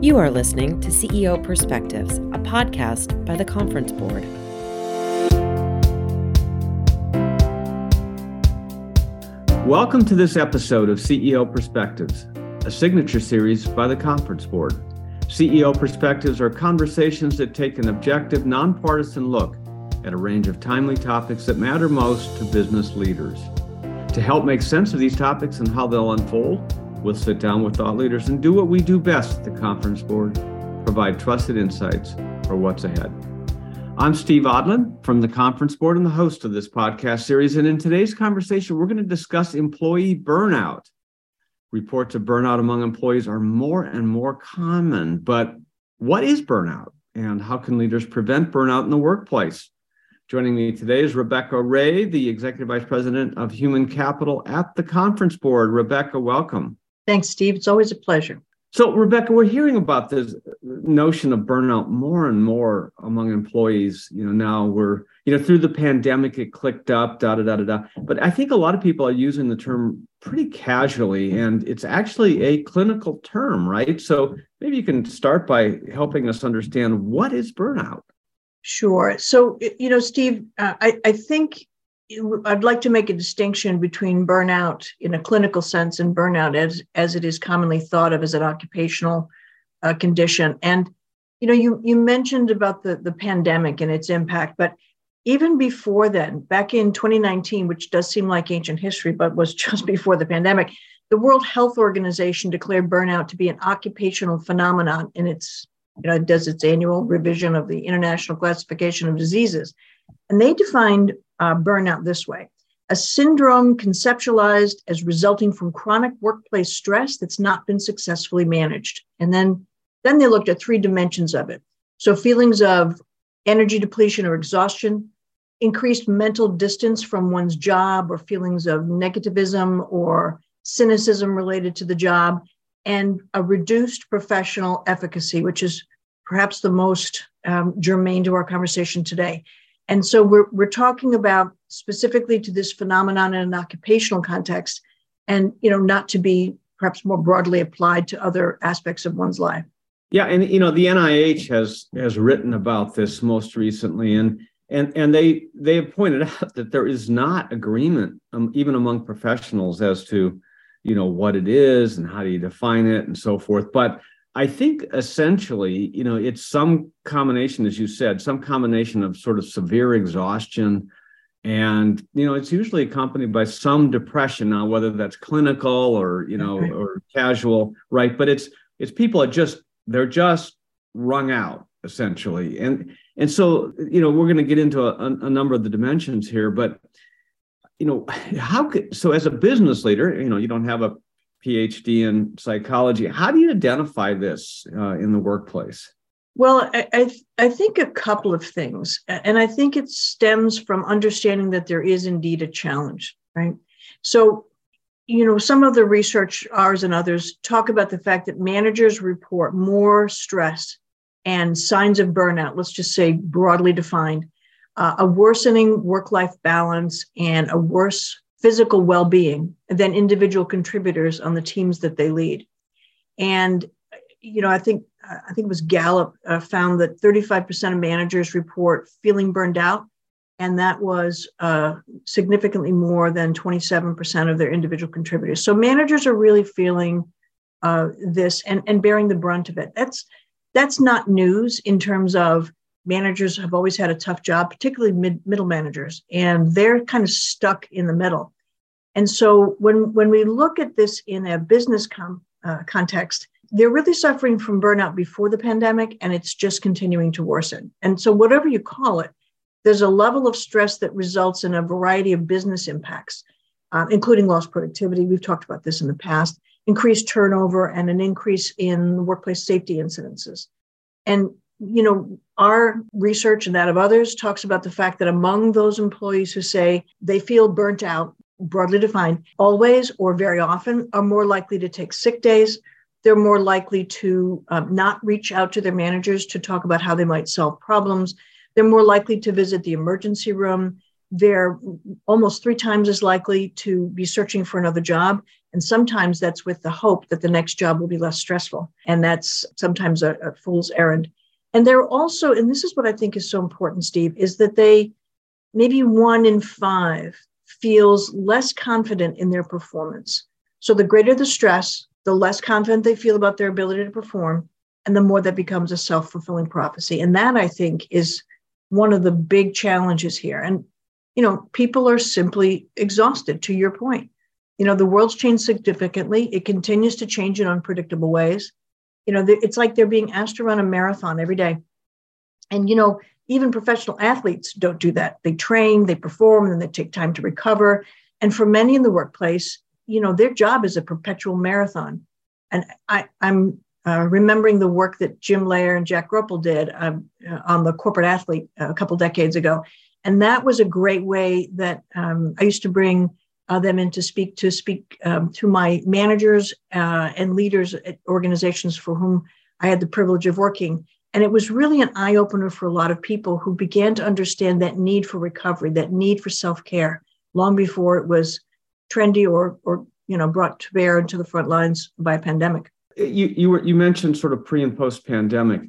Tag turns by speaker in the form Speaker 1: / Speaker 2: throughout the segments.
Speaker 1: You are listening to CEO Perspectives, a podcast by the Conference Board.
Speaker 2: Welcome to this episode of CEO Perspectives, a signature series by the Conference Board. CEO Perspectives are conversations that take an objective, nonpartisan look at a range of timely topics that matter most to business leaders. To help make sense of these topics and how they'll unfold, We'll sit down with thought leaders and do what we do best at the conference board provide trusted insights for what's ahead. I'm Steve Odland from the conference board and the host of this podcast series. And in today's conversation, we're going to discuss employee burnout. Reports of burnout among employees are more and more common. But what is burnout and how can leaders prevent burnout in the workplace? Joining me today is Rebecca Ray, the Executive Vice President of Human Capital at the Conference Board. Rebecca, welcome.
Speaker 3: Thanks, Steve. It's always a pleasure.
Speaker 2: So, Rebecca, we're hearing about this notion of burnout more and more among employees. You know, now we're, you know, through the pandemic, it clicked up, da da da da da. But I think a lot of people are using the term pretty casually, and it's actually a clinical term, right? So, maybe you can start by helping us understand what is burnout.
Speaker 3: Sure. So, you know, Steve, uh, I, I think I'd like to make a distinction between burnout in a clinical sense and burnout as, as it is commonly thought of as an occupational uh, condition. And you know, you you mentioned about the the pandemic and its impact, but even before then, back in 2019, which does seem like ancient history, but was just before the pandemic, the World Health Organization declared burnout to be an occupational phenomenon in its you know, it does its annual revision of the International Classification of Diseases. And they defined uh, burnout this way a syndrome conceptualized as resulting from chronic workplace stress that's not been successfully managed. And then, then they looked at three dimensions of it. So, feelings of energy depletion or exhaustion, increased mental distance from one's job, or feelings of negativism or cynicism related to the job, and a reduced professional efficacy, which is perhaps the most um, germane to our conversation today. And so we're, we're talking about specifically to this phenomenon in an occupational context and, you know, not to be perhaps more broadly applied to other aspects of one's life.
Speaker 2: Yeah, and you know the NIH has has written about this most recently, and and and they they have pointed out that there is not agreement um, even among professionals as to you know what it is and how do you define it and so forth. But I think essentially, you know, it's some combination, as you said, some combination of sort of severe exhaustion. And, you know, it's usually accompanied by some depression now, whether that's clinical or, you know, or casual, right? But it's it's people are just they're just wrung out essentially. And and so, you know, we're going to get into a, a number of the dimensions here, but you know, how could so as a business leader, you know, you don't have a PhD in psychology. How do you identify this uh, in the workplace?
Speaker 3: Well, I, I, I think a couple of things. And I think it stems from understanding that there is indeed a challenge, right? So, you know, some of the research, ours and others, talk about the fact that managers report more stress and signs of burnout, let's just say broadly defined, uh, a worsening work life balance and a worse physical well-being than individual contributors on the teams that they lead. And you know i think i think it was gallup uh, found that 35% of managers report feeling burned out and that was uh, significantly more than 27% of their individual contributors. So managers are really feeling uh, this and, and bearing the brunt of it. That's that's not news in terms of managers have always had a tough job, particularly mid, middle managers, and they're kind of stuck in the middle. And so when, when we look at this in a business com, uh, context, they're really suffering from burnout before the pandemic, and it's just continuing to worsen. And so, whatever you call it, there's a level of stress that results in a variety of business impacts, uh, including lost productivity. We've talked about this in the past, increased turnover, and an increase in workplace safety incidences. And you know, our research and that of others talks about the fact that among those employees who say they feel burnt out, broadly defined, always or very often are more likely to take sick days. They're more likely to um, not reach out to their managers to talk about how they might solve problems. They're more likely to visit the emergency room. they're almost three times as likely to be searching for another job. And sometimes that's with the hope that the next job will be less stressful. And that's sometimes a, a fool's errand. And they're also, and this is what I think is so important, Steve, is that they maybe one in five feels less confident in their performance. So the greater the stress, the less confident they feel about their ability to perform, and the more that becomes a self fulfilling prophecy. And that I think is one of the big challenges here. And, you know, people are simply exhausted, to your point. You know, the world's changed significantly, it continues to change in unpredictable ways. You know, it's like they're being asked to run a marathon every day. And, you know, even professional athletes don't do that. They train, they perform, and then they take time to recover. And for many in the workplace, you know, their job is a perpetual marathon. And I, am uh, remembering the work that Jim Loehr and Jack Groppel did um, uh, on the corporate athlete a couple decades ago. And that was a great way that um, I used to bring uh, them in to speak to speak um, to my managers uh, and leaders at organizations for whom I had the privilege of working. And it was really an eye opener for a lot of people who began to understand that need for recovery, that need for self care, long before it was trendy or, or you know, brought to bear into the front lines by a pandemic.
Speaker 2: You you were you mentioned sort of pre and post pandemic.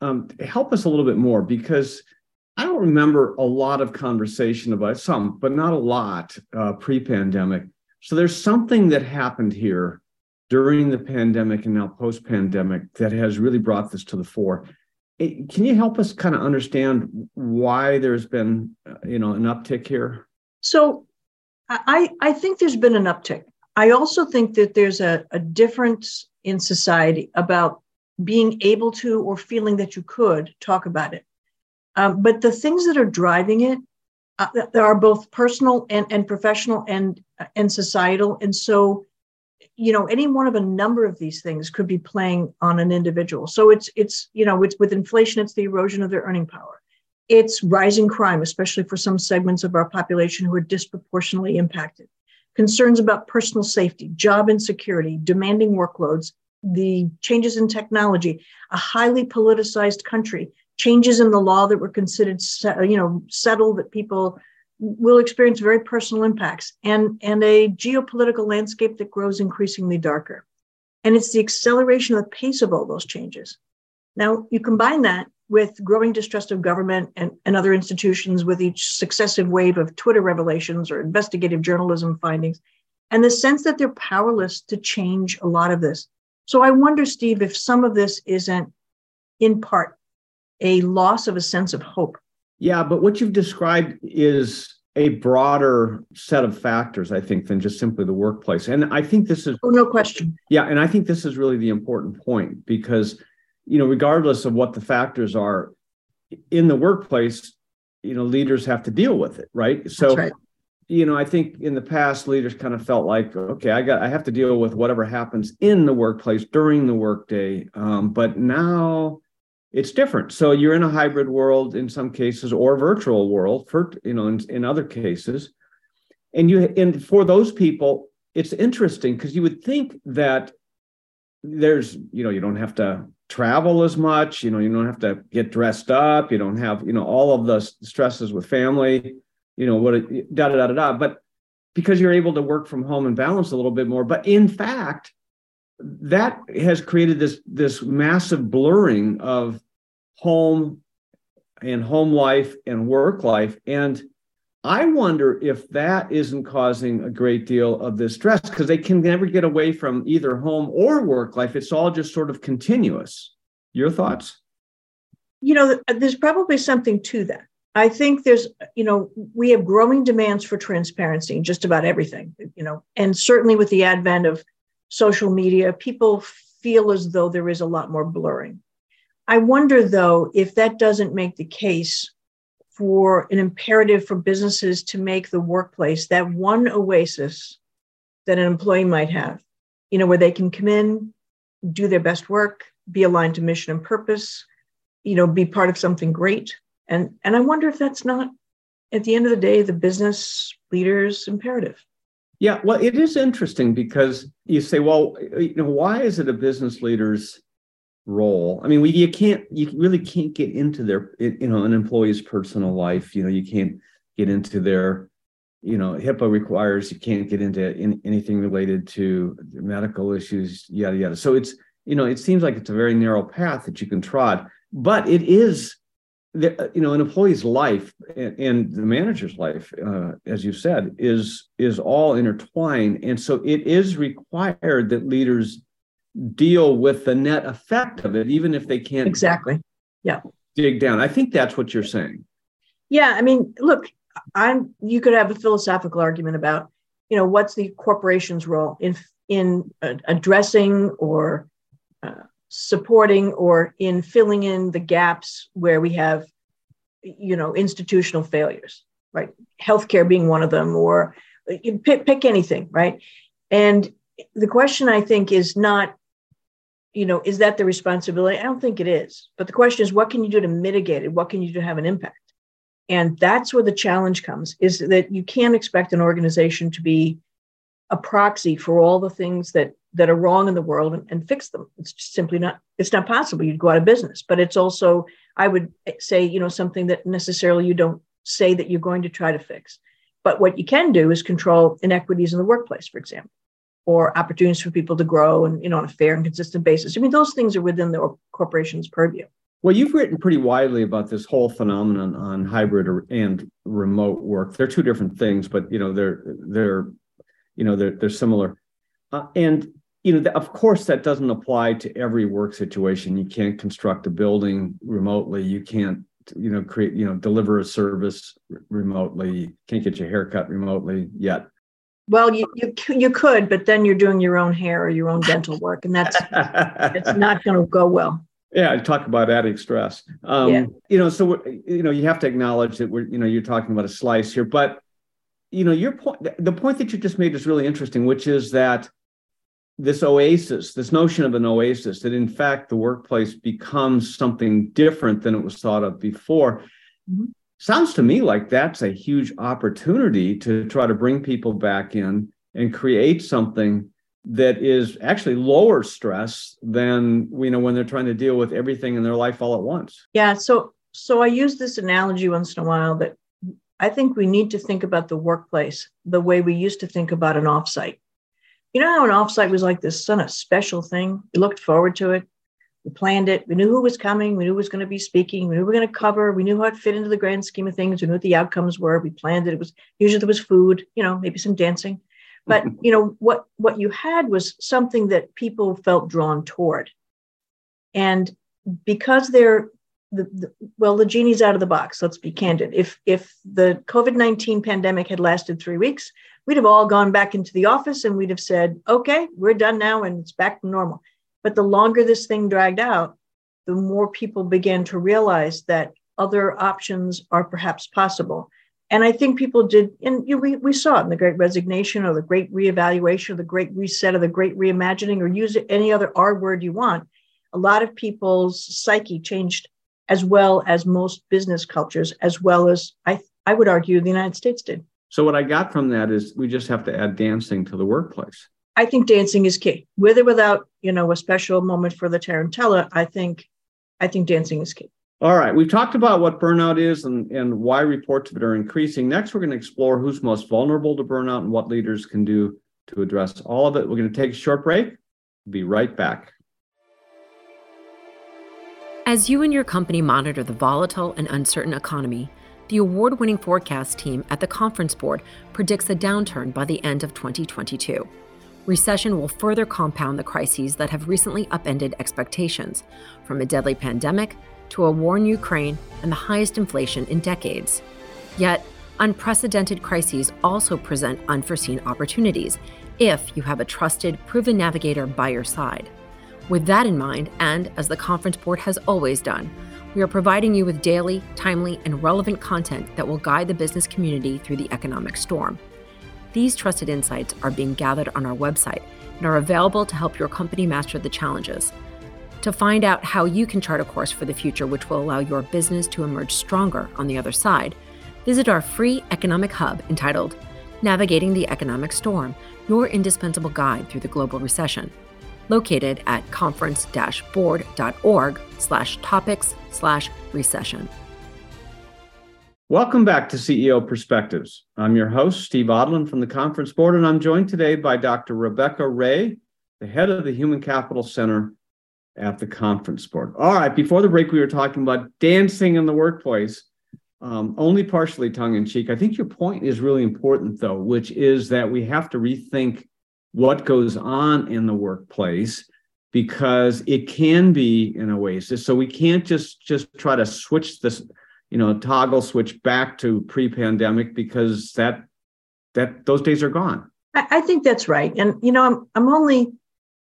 Speaker 2: Um, help us a little bit more because I don't remember a lot of conversation about some, but not a lot uh, pre pandemic. So there's something that happened here during the pandemic and now post pandemic that has really brought this to the fore. Can you help us kind of understand why there's been, uh, you know, an uptick here?
Speaker 3: So, I I think there's been an uptick. I also think that there's a, a difference in society about being able to or feeling that you could talk about it. Um, but the things that are driving it uh, are both personal and, and professional and and societal. And so you know any one of a number of these things could be playing on an individual. So it's it's you know it's with inflation it's the erosion of their earning power. It's rising crime especially for some segments of our population who are disproportionately impacted. Concerns about personal safety job insecurity demanding workloads the changes in technology a highly politicized country changes in the law that were considered uh, you know settled that people will experience very personal impacts and, and a geopolitical landscape that grows increasingly darker. And it's the acceleration of the pace of all those changes. Now, you combine that with growing distrust of government and, and other institutions with each successive wave of Twitter revelations or investigative journalism findings, and the sense that they're powerless to change a lot of this. So I wonder, Steve, if some of this isn't in part a loss of a sense of hope
Speaker 2: yeah, but what you've described is a broader set of factors, I think, than just simply the workplace. And I think this is
Speaker 3: oh, no question.
Speaker 2: Yeah, and I think this is really the important point because, you know, regardless of what the factors are in the workplace, you know, leaders have to deal with it, right? So right. you know, I think in the past leaders kind of felt like, okay, I got I have to deal with whatever happens in the workplace during the workday. Um, but now it's different. So you're in a hybrid world in some cases, or virtual world for you know in, in other cases, and you and for those people, it's interesting because you would think that there's you know you don't have to travel as much, you know you don't have to get dressed up, you don't have you know all of the stresses with family, you know what da da da da da, but because you're able to work from home and balance a little bit more, but in fact that has created this this massive blurring of home and home life and work life. And i wonder if that isn't causing a great deal of this stress because they can never get away from either home or work life. It's all just sort of continuous. Your thoughts?
Speaker 3: You know uh, there's probably something to that. I think there's you know we have growing demands for transparency in just about everything you know and certainly with the advent of social media, people feel as though there is a lot more blurring. I wonder, though, if that doesn't make the case for an imperative for businesses to make the workplace that one oasis that an employee might have, you know, where they can come in, do their best work, be aligned to mission and purpose, you know, be part of something great. And, and I wonder if that's not, at the end of the day, the business leader's imperative.
Speaker 2: Yeah, well, it is interesting because you say, well, you know, why is it a business leader's role? I mean, we, you can't, you really can't get into their, you know, an employee's personal life. You know, you can't get into their you know HIPAA requires you can't get into in, anything related to medical issues yada yada so it's you know it seems like it's a very narrow path that you can trot but it is the, you know an employee's life and, and the manager's life uh, as you said is is all intertwined and so it is required that leaders deal with the net effect of it even if they can't
Speaker 3: exactly. Yeah.
Speaker 2: dig down. I think that's what you're saying.
Speaker 3: Yeah i mean look i'm you could have a philosophical argument about you know what's the corporation's role in in uh, addressing or uh, supporting or in filling in the gaps where we have you know institutional failures right? Healthcare being one of them or you pick, pick anything right? And the question i think is not you know is that the responsibility i don't think it is but the question is what can you do to mitigate it what can you do to have an impact and that's where the challenge comes is that you can't expect an organization to be a proxy for all the things that that are wrong in the world and, and fix them. It's simply not it's not possible. You'd go out of business. But it's also, I would say, you know, something that necessarily you don't say that you're going to try to fix. But what you can do is control inequities in the workplace, for example, or opportunities for people to grow and you know on a fair and consistent basis. I mean, those things are within the corporation's purview.
Speaker 2: Well, you've written pretty widely about this whole phenomenon on hybrid and remote work. They're two different things, but you know they're they're you know they're they're similar. Uh, and you know, of course, that doesn't apply to every work situation. You can't construct a building remotely. You can't, you know, create, you know, deliver a service remotely. Can't get your hair cut remotely yet.
Speaker 3: Well, you you you could, but then you're doing your own hair or your own dental work, and that's it's not going to go well.
Speaker 2: Yeah, I talk about adding stress. Um, yeah. You know, so you know, you have to acknowledge that we're, you know, you're talking about a slice here, but you know, your point, the point that you just made is really interesting, which is that this oasis, this notion of an oasis, that in fact the workplace becomes something different than it was thought of before. Mm-hmm. Sounds to me like that's a huge opportunity to try to bring people back in and create something that is actually lower stress than you know when they're trying to deal with everything in their life all at once.
Speaker 3: Yeah, so so I use this analogy once in a while that I think we need to think about the workplace the way we used to think about an offsite you know how an offsite was like this kind of special thing? you looked forward to it. We planned it. We knew who was coming. We knew who was going to be speaking. We knew we were going to cover. We knew how it fit into the grand scheme of things. We knew what the outcomes were. We planned it. It was usually there was food, you know, maybe some dancing. But you know what what you had was something that people felt drawn toward. And because they're the, the, well, the genie's out of the box. Let's be candid. If if the COVID nineteen pandemic had lasted three weeks, we'd have all gone back into the office and we'd have said, okay, we're done now and it's back to normal. But the longer this thing dragged out, the more people began to realize that other options are perhaps possible. And I think people did, and you know, we, we saw it in the great resignation or the great reevaluation or the great reset or the great reimagining or use any other R word you want. A lot of people's psyche changed as well as most business cultures, as well as I, I would argue the United States did.
Speaker 2: So what I got from that is we just have to add dancing to the workplace.
Speaker 3: I think dancing is key. With or without, you know, a special moment for the Tarantella, I think I think dancing is key.
Speaker 2: All right. We've talked about what burnout is and, and why reports of it are increasing. Next, we're going to explore who's most vulnerable to burnout and what leaders can do to address all of it. We're going to take a short break. Be right back.
Speaker 1: As you and your company monitor the volatile and uncertain economy, the award winning forecast team at the Conference Board predicts a downturn by the end of 2022. Recession will further compound the crises that have recently upended expectations, from a deadly pandemic to a war in Ukraine and the highest inflation in decades. Yet, unprecedented crises also present unforeseen opportunities if you have a trusted, proven navigator by your side. With that in mind, and as the Conference Board has always done, we are providing you with daily, timely, and relevant content that will guide the business community through the economic storm. These trusted insights are being gathered on our website and are available to help your company master the challenges. To find out how you can chart a course for the future which will allow your business to emerge stronger on the other side, visit our free economic hub entitled Navigating the Economic Storm Your Indispensable Guide Through the Global Recession located at conference-board.org slash topics slash recession.
Speaker 2: Welcome back to CEO Perspectives. I'm your host, Steve Odland from the Conference Board, and I'm joined today by Dr. Rebecca Ray, the head of the Human Capital Center at the Conference Board. All right, before the break, we were talking about dancing in the workplace, um, only partially tongue in cheek. I think your point is really important, though, which is that we have to rethink what goes on in the workplace because it can be an oasis. So we can't just just try to switch this you know toggle switch back to pre-pandemic because that that those days are gone.
Speaker 3: I, I think that's right. And you know i'm, I'm only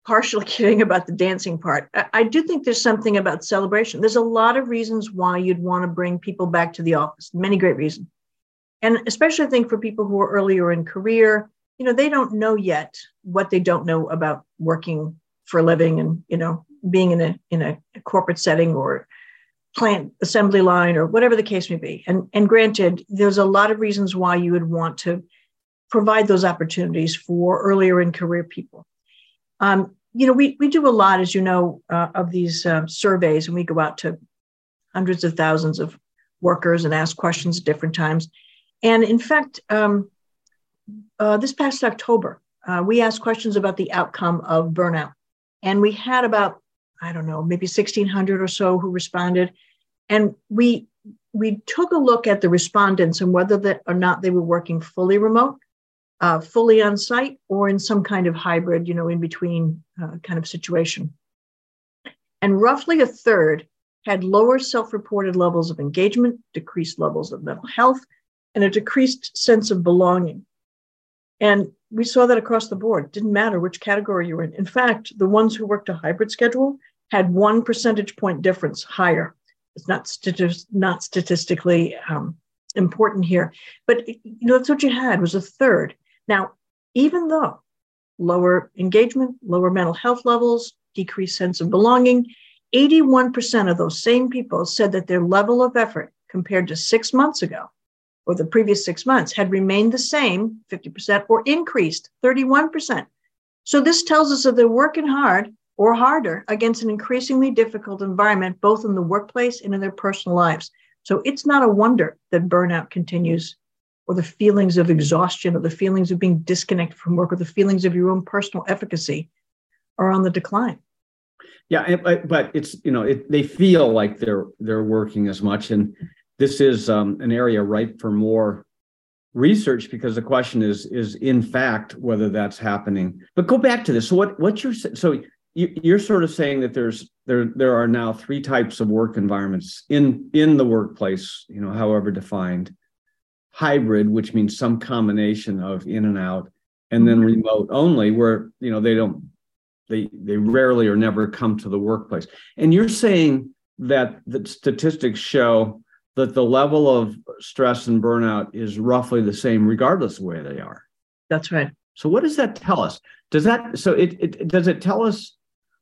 Speaker 3: partially kidding about the dancing part. I, I do think there's something about celebration. There's a lot of reasons why you'd want to bring people back to the office. Many great reasons. And especially i think for people who are earlier in career you know they don't know yet what they don't know about working for a living and you know being in a in a corporate setting or plant assembly line or whatever the case may be. And, and granted, there's a lot of reasons why you would want to provide those opportunities for earlier in career people. Um, you know, we, we do a lot, as you know, uh, of these uh, surveys, and we go out to hundreds of thousands of workers and ask questions at different times. And in fact, um, uh, this past October, uh, we asked questions about the outcome of burnout. And we had about, I don't know, maybe 1,600 or so who responded. And we we took a look at the respondents and whether that or not they were working fully remote, uh, fully on site, or in some kind of hybrid, you know, in between uh, kind of situation. And roughly a third had lower self-reported levels of engagement, decreased levels of mental health, and a decreased sense of belonging. And we saw that across the board. Didn't matter which category you were in. In fact, the ones who worked a hybrid schedule had one percentage point difference higher it's not, not statistically um, important here, but you know that's what you had was a third. Now, even though lower engagement, lower mental health levels, decreased sense of belonging, 81% of those same people said that their level of effort compared to six months ago or the previous six months had remained the same 50% or increased 31%. So this tells us that they're working hard or harder against an increasingly difficult environment, both in the workplace and in their personal lives. So it's not a wonder that burnout continues, or the feelings of exhaustion, or the feelings of being disconnected from work, or the feelings of your own personal efficacy are on the decline.
Speaker 2: Yeah, but it's you know it, they feel like they're they're working as much, and this is um, an area ripe for more research because the question is is in fact whether that's happening. But go back to this. So what what you're so you're sort of saying that there's there there are now three types of work environments in in the workplace you know however defined. Hybrid which means some combination of in and out and then mm-hmm. remote only where you know they don't they they rarely or never come to the workplace. And you're saying that the statistics show that the level of stress and burnout is roughly the same regardless of where they are.
Speaker 3: That's right.
Speaker 2: So what does that tell us? Does that so it, it does it tell us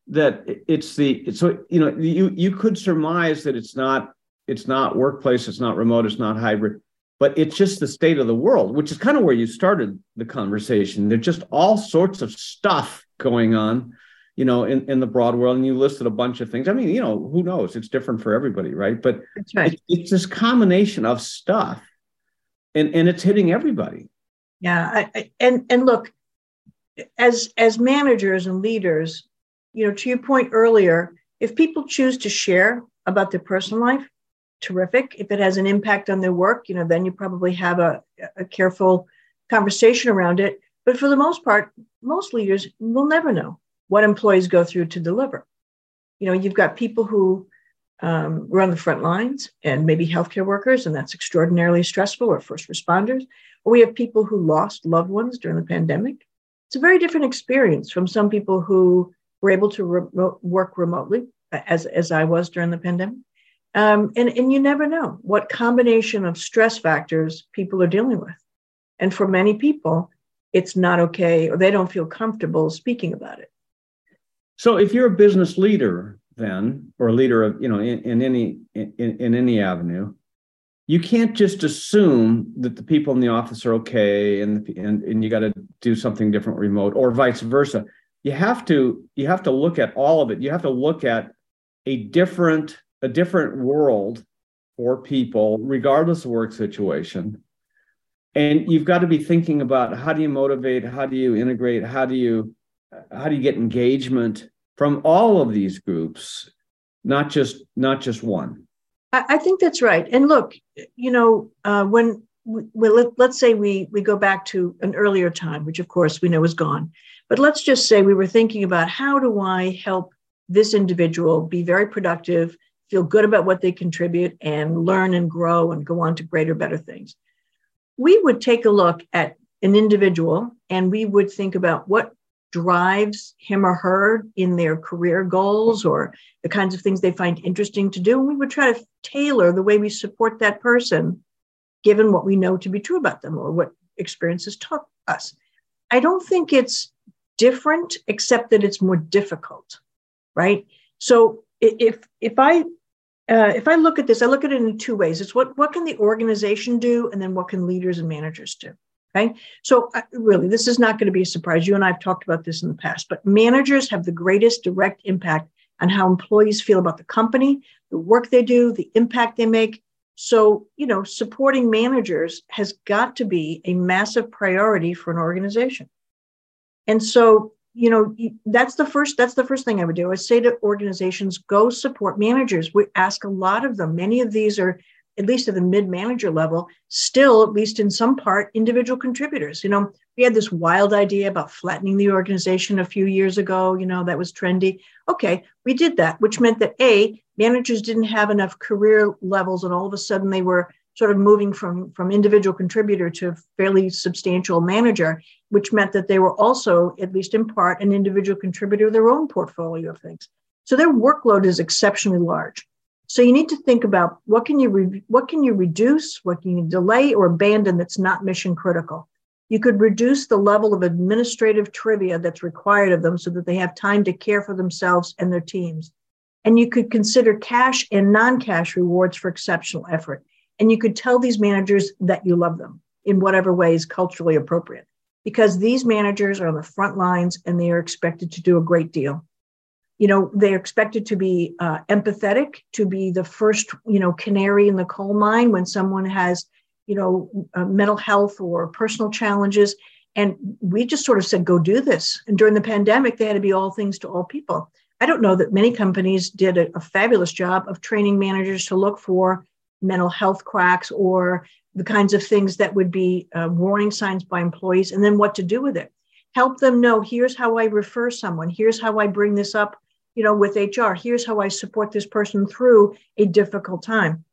Speaker 2: that it's the so you know you you could surmise that it's not it's not workplace it's not remote it's not hybrid but it's just the state of the world which is kind of where you started the conversation. There's just all sorts of stuff going on you know in, in the broad world and you listed a bunch of things. I mean you know who knows? It's different for everybody right? But right. It's, it's this combination of stuff and and it's hitting everybody.
Speaker 3: Yeah I, I, and and look as as managers and leaders you know, to your point earlier, if people choose to share about their personal life, terrific. If it has an impact on their work, you know, then you probably have a, a careful conversation around it. But for the most part, most leaders will never know what employees go through to deliver. You know, you've got people who um, run the front lines and maybe healthcare workers, and that's extraordinarily stressful, or first responders. Or we have people who lost loved ones during the pandemic. It's a very different experience from some people who were able to re- work remotely, as, as I was during the pandemic. Um, and, and you never know what combination of stress factors people are dealing with. And for many people, it's not okay or they don't feel comfortable speaking about it.
Speaker 2: So if you're a business leader, then, or leader of, you know, in, in any in, in any avenue, you can't just assume that the people in the office are okay and and, and you got to do something different remote or vice versa you have to you have to look at all of it you have to look at a different a different world for people, regardless of work situation. And you've got to be thinking about how do you motivate, how do you integrate, how do you how do you get engagement from all of these groups, not just not just one.
Speaker 3: I, think that's right. And look, you know, uh, when we, let, let's say we we go back to an earlier time, which of course we know is gone, but let's just say we were thinking about how do I help this individual be very productive, feel good about what they contribute, and learn and grow and go on to greater, better things. We would take a look at an individual and we would think about what drives him or her in their career goals or the kinds of things they find interesting to do. And we would try to tailor the way we support that person, given what we know to be true about them or what experiences taught us. I don't think it's different, except that it's more difficult right? So if if I uh, if I look at this, I look at it in two ways. It's what what can the organization do, and then what can leaders and managers do. Okay, so uh, really, this is not going to be a surprise. You and I have talked about this in the past, but managers have the greatest direct impact on how employees feel about the company, the work they do, the impact they make. So, you know, supporting managers has got to be a massive priority for an organization. And so you know that's the first that's the first thing i would do i say to organizations go support managers. We ask a lot of them many of these are at least at the mid manager level still at least in some part individual contributors. You know we had this wild idea about flattening the organization a few years ago you know that was trendy. Okay we did that which meant that a managers didn't have enough career levels and all of a sudden they were sort of moving from, from individual contributor to fairly substantial manager, which meant that they were also, at least in part, an individual contributor of their own portfolio of things. So their workload is exceptionally large. So you need to think about what can you re- what can you reduce, what can you delay or abandon that's not mission critical. You could reduce the level of administrative trivia that's required of them so that they have time to care for themselves and their teams. And you could consider cash and non-cash rewards for exceptional effort. And you could tell these managers that you love them in whatever way is culturally appropriate because these managers are on the front lines and they are expected to do a great deal. You know, they're expected to be uh, empathetic, to be the first, you know, canary in the coal mine when someone has, you know, uh, mental health or personal challenges. And we just sort of said, go do this. And during the pandemic, they had to be all things to all people. I don't know that many companies did a, a fabulous job of training managers to look for mental health quacks or the kinds of things that would be uh, warning signs by employees, and then what to do with it. Help them know here's how I refer someone, here's how I bring this up, you know, with HR, here's how I support this person through a difficult time.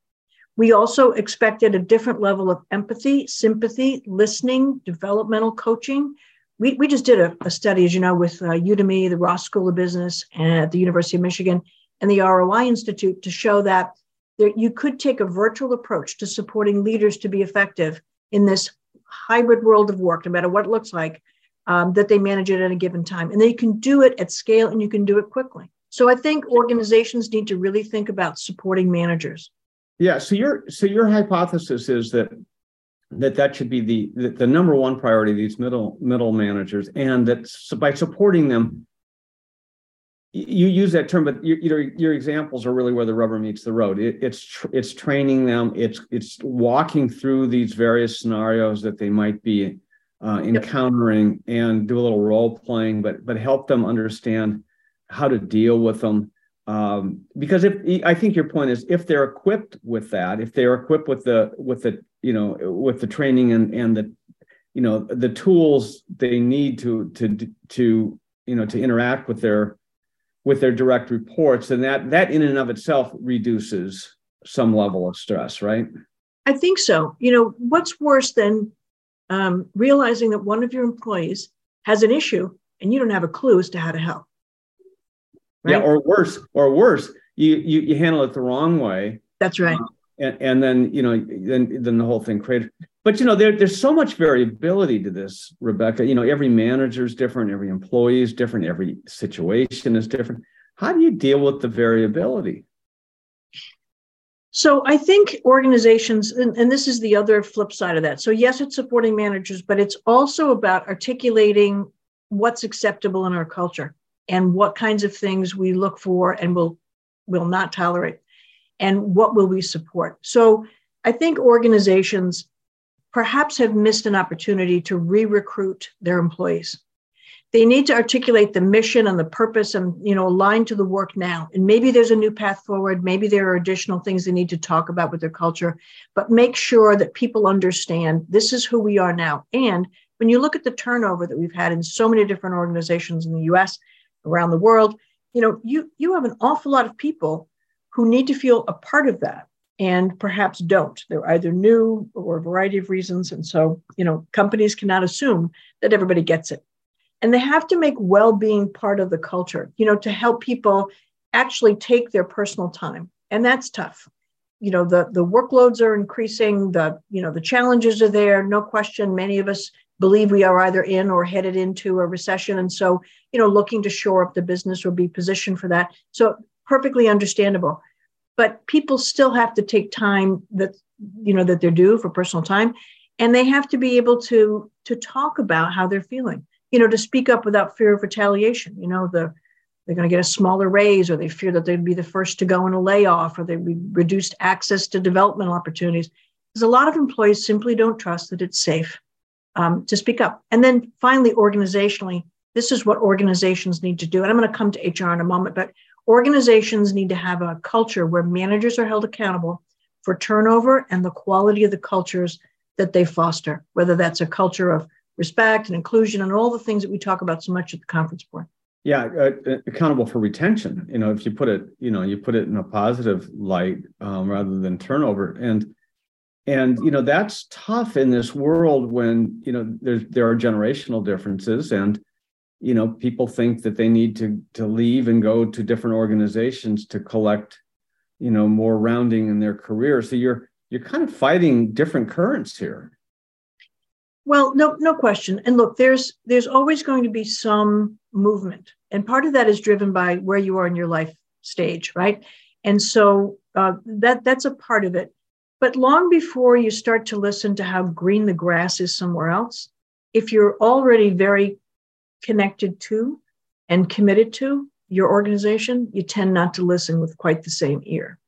Speaker 3: We also expected a different level of empathy, sympathy, listening, developmental coaching. We, we just did a, a study, as you know, with uh, Udemy, the Ross School of Business, and at the University of Michigan, and the ROI Institute to show that there, you could take a virtual approach to supporting leaders to be effective in this hybrid world of work, no matter what it looks like, um, that they manage it at a given time. And they can do it at scale and you can do it quickly. So I think organizations need to really think about supporting managers.
Speaker 2: Yeah. So your so your hypothesis is that that that should be the, the, the number one priority these middle middle managers, and that by supporting them, you use that term, but your, your examples are really where the rubber meets the road. It, it's tr- it's training them. It's it's walking through these various scenarios that they might be uh, encountering and do a little role playing, but but help them understand how to deal with them. Um, because if I think your point is if they're equipped with that, if they're equipped with the with the you know with the training and and the you know the tools they need to to to you know to interact with their with their direct reports and that that in and of itself reduces some level of stress right?
Speaker 3: I think so. You know what's worse than um, realizing that one of your employees has an issue and you don't have a clue as to how to help?
Speaker 2: Right? yeah or worse or worse you, you you handle it the wrong way.
Speaker 3: That's right.
Speaker 2: Uh, and, and then you know then then the whole thing created but you know there, there's so much variability to this rebecca. You know every manager is different every employee is different every situation is different. How do you deal with the variability?
Speaker 3: So i think organizations and, and this is the other flip side of that. So yes it's supporting managers but it's also about articulating what's acceptable in our culture and what kinds of things we look for and will will not tolerate and what will we support? So I think organizations perhaps have missed an opportunity to re recruit their employees. They need to articulate the mission and the purpose and you know align to the work now. And maybe there's a new path forward. Maybe there are additional things they need to talk about with their culture, but make sure that people understand this is who we are now. And when you look at the turnover that we've had in so many different organizations in the US, around the world, you know, you you have an awful lot of people who need to feel a part of that and perhaps don't. They're either new or a variety of reasons. And so, you know, companies cannot assume that everybody gets it. And they have to make well being part of the culture, you know, to help people actually take their personal time. And that's tough. You know, the, the workloads are increasing, the, you know, the challenges are there, no question. Many of us believe we are either in or headed into a recession. And so, you know, looking to shore up the business or be positioned for that. So perfectly understandable but people still have to take time that you know that they're due for personal time and they have to be able to to talk about how they're feeling you know to speak up without fear of retaliation you know the they're going to get a smaller raise or they fear that they'd be the first to go in a layoff or they'd be reduced access to developmental opportunities. Because a lot of employees simply don't trust that it's safe um, to speak up. And then finally organizationally this is what organizations need to do and i'm going to come to hr in a moment but Organizations need to have a culture where managers are held accountable for turnover and the quality of the cultures that they foster, whether that's a culture of respect and inclusion and all the things that we talk about so much at the conference board.
Speaker 2: Yeah, uh, uh accountable for retention. You know, if you put it, you know, you put it in a positive light um, rather than turnover, and and you know that's tough in this world when you know there's there are generational differences and you know people think that they need to to leave and go to different organizations to collect you know more rounding in their career. So you're you're kind of fighting different currents here.
Speaker 3: Well no no question. And look there's there's always going to be some movement. And part of that is driven by where you are in your life stage right? And so uh, that that's a part of it. But long before you start to listen to how green the grass is somewhere else if you're already very connected to and committed to your organization, you tend not to listen with quite the same ear.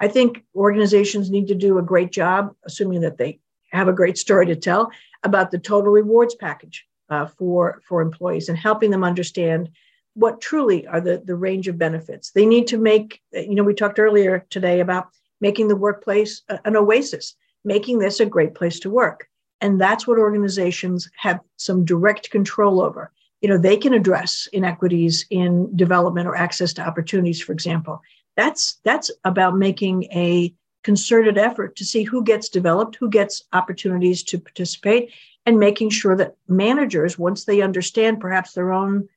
Speaker 3: I think organizations need to do a great job, assuming that they have a great story to tell about the total rewards package uh, for, for employees and helping them understand what truly are the, the range of benefits. They need to make, you know, we talked earlier today about making the workplace an oasis, making this a great place to work. And that's what organizations have some direct control over you know they can address inequities in development or access to opportunities for example. That's that's about making a concerted effort to see who gets developed who gets opportunities to participate and making sure that managers once they understand perhaps their own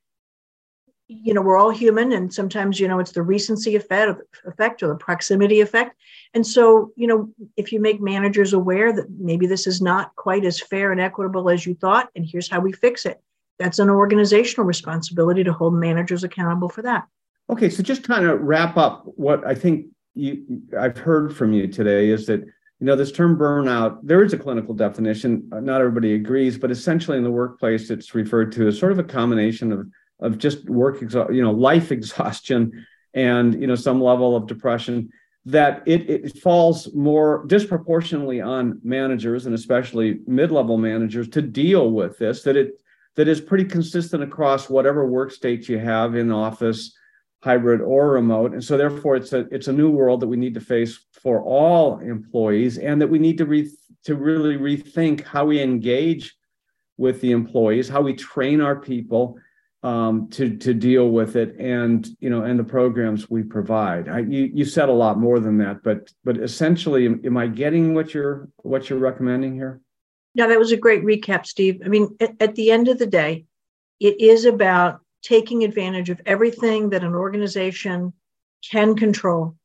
Speaker 3: you know we're all human and sometimes you know it's the recency effect effect or the proximity effect. And so you know if you make managers aware that maybe this is not quite as fair and equitable as you thought and here's how we fix it that's an organizational responsibility to hold managers accountable for that.
Speaker 2: Okay, so just kind of wrap up what I think you, I've heard from you today is that you know this term burnout there is a clinical definition uh, not everybody agrees but essentially in the workplace it's referred to as sort of a combination of of just work you know life exhaustion and you know some level of depression that it, it falls more disproportionately on managers and especially mid-level managers to deal with this that it that is pretty consistent across whatever work state you have in office, hybrid or remote. And so therefore it's a it's a new world that we need to face for all employees and that we need to re, to really rethink how we engage with the employees, how we train our people um, to to deal with it, and you know, and the programs we provide. I, you you said a lot more than that, but but essentially, am, am I getting what you're what you're recommending here?
Speaker 3: Yeah, that was a great recap, Steve. I mean, at, at the end of the day, it is about taking advantage of everything that an organization can control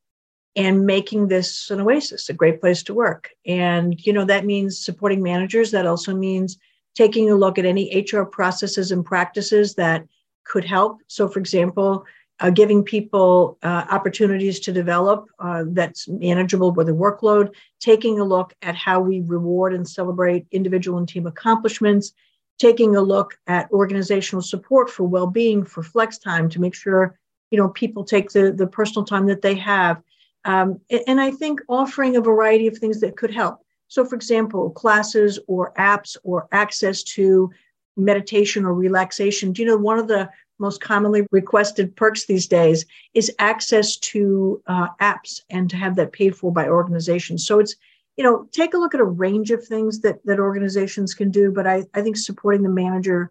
Speaker 3: and making this an oasis, a great place to work. And, you know, that means supporting managers. That also means taking a look at any HR processes and practices that could help. So, for example, uh, giving people uh, opportunities to develop uh, that's manageable with a workload, taking a look at how we reward and celebrate individual and team accomplishments, taking a look at organizational support for well-being, for flex time to make sure you know people take the, the personal time that they have. Um, and I think offering a variety of things that could help. So, for example, classes or apps or access to meditation or relaxation. Do you know one of the most commonly requested perks these days is access to uh, apps and to have that paid for by organizations. So it's, you know, take a look at a range of things that that organizations can do. But I, I think supporting the manager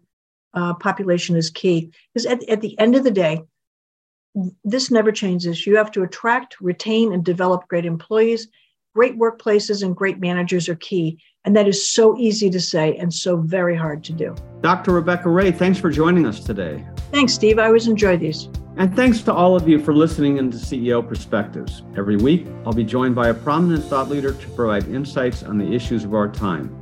Speaker 3: uh, population is key because at, at the end of the day, this never changes. You have to attract, retain, and develop great employees. Great workplaces and great managers are key. And that is so easy to say and so very hard to do.
Speaker 2: Dr. Rebecca Ray, thanks for joining us today.
Speaker 3: Thanks, Steve. I always enjoy these.
Speaker 2: And thanks to all of you for listening into CEO Perspectives. Every week, I'll be joined by a prominent thought leader to provide insights on the issues of our time.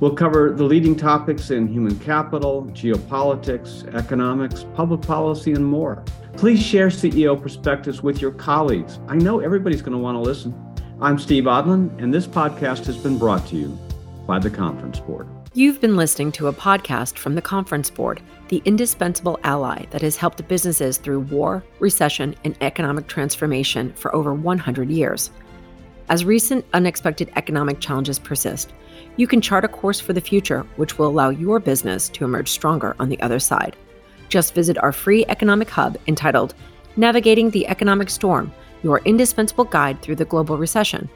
Speaker 2: We'll cover the leading topics in human capital, geopolitics, economics, public policy, and more. Please share CEO Perspectives with your colleagues. I know everybody's going to want to listen. I'm Steve Odland, and this podcast has been brought to you by the Conference Board.
Speaker 1: You've been listening to a podcast from the Conference Board, the indispensable ally that has helped businesses through war, recession, and economic transformation for over 100 years. As recent unexpected economic challenges persist, you can chart a course for the future which will allow your business to emerge stronger on the other side. Just visit our free economic hub entitled Navigating the Economic Storm your indispensable guide through the global recession,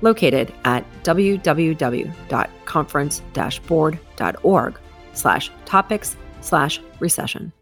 Speaker 1: located at www.conference-board.org slash topics slash recession.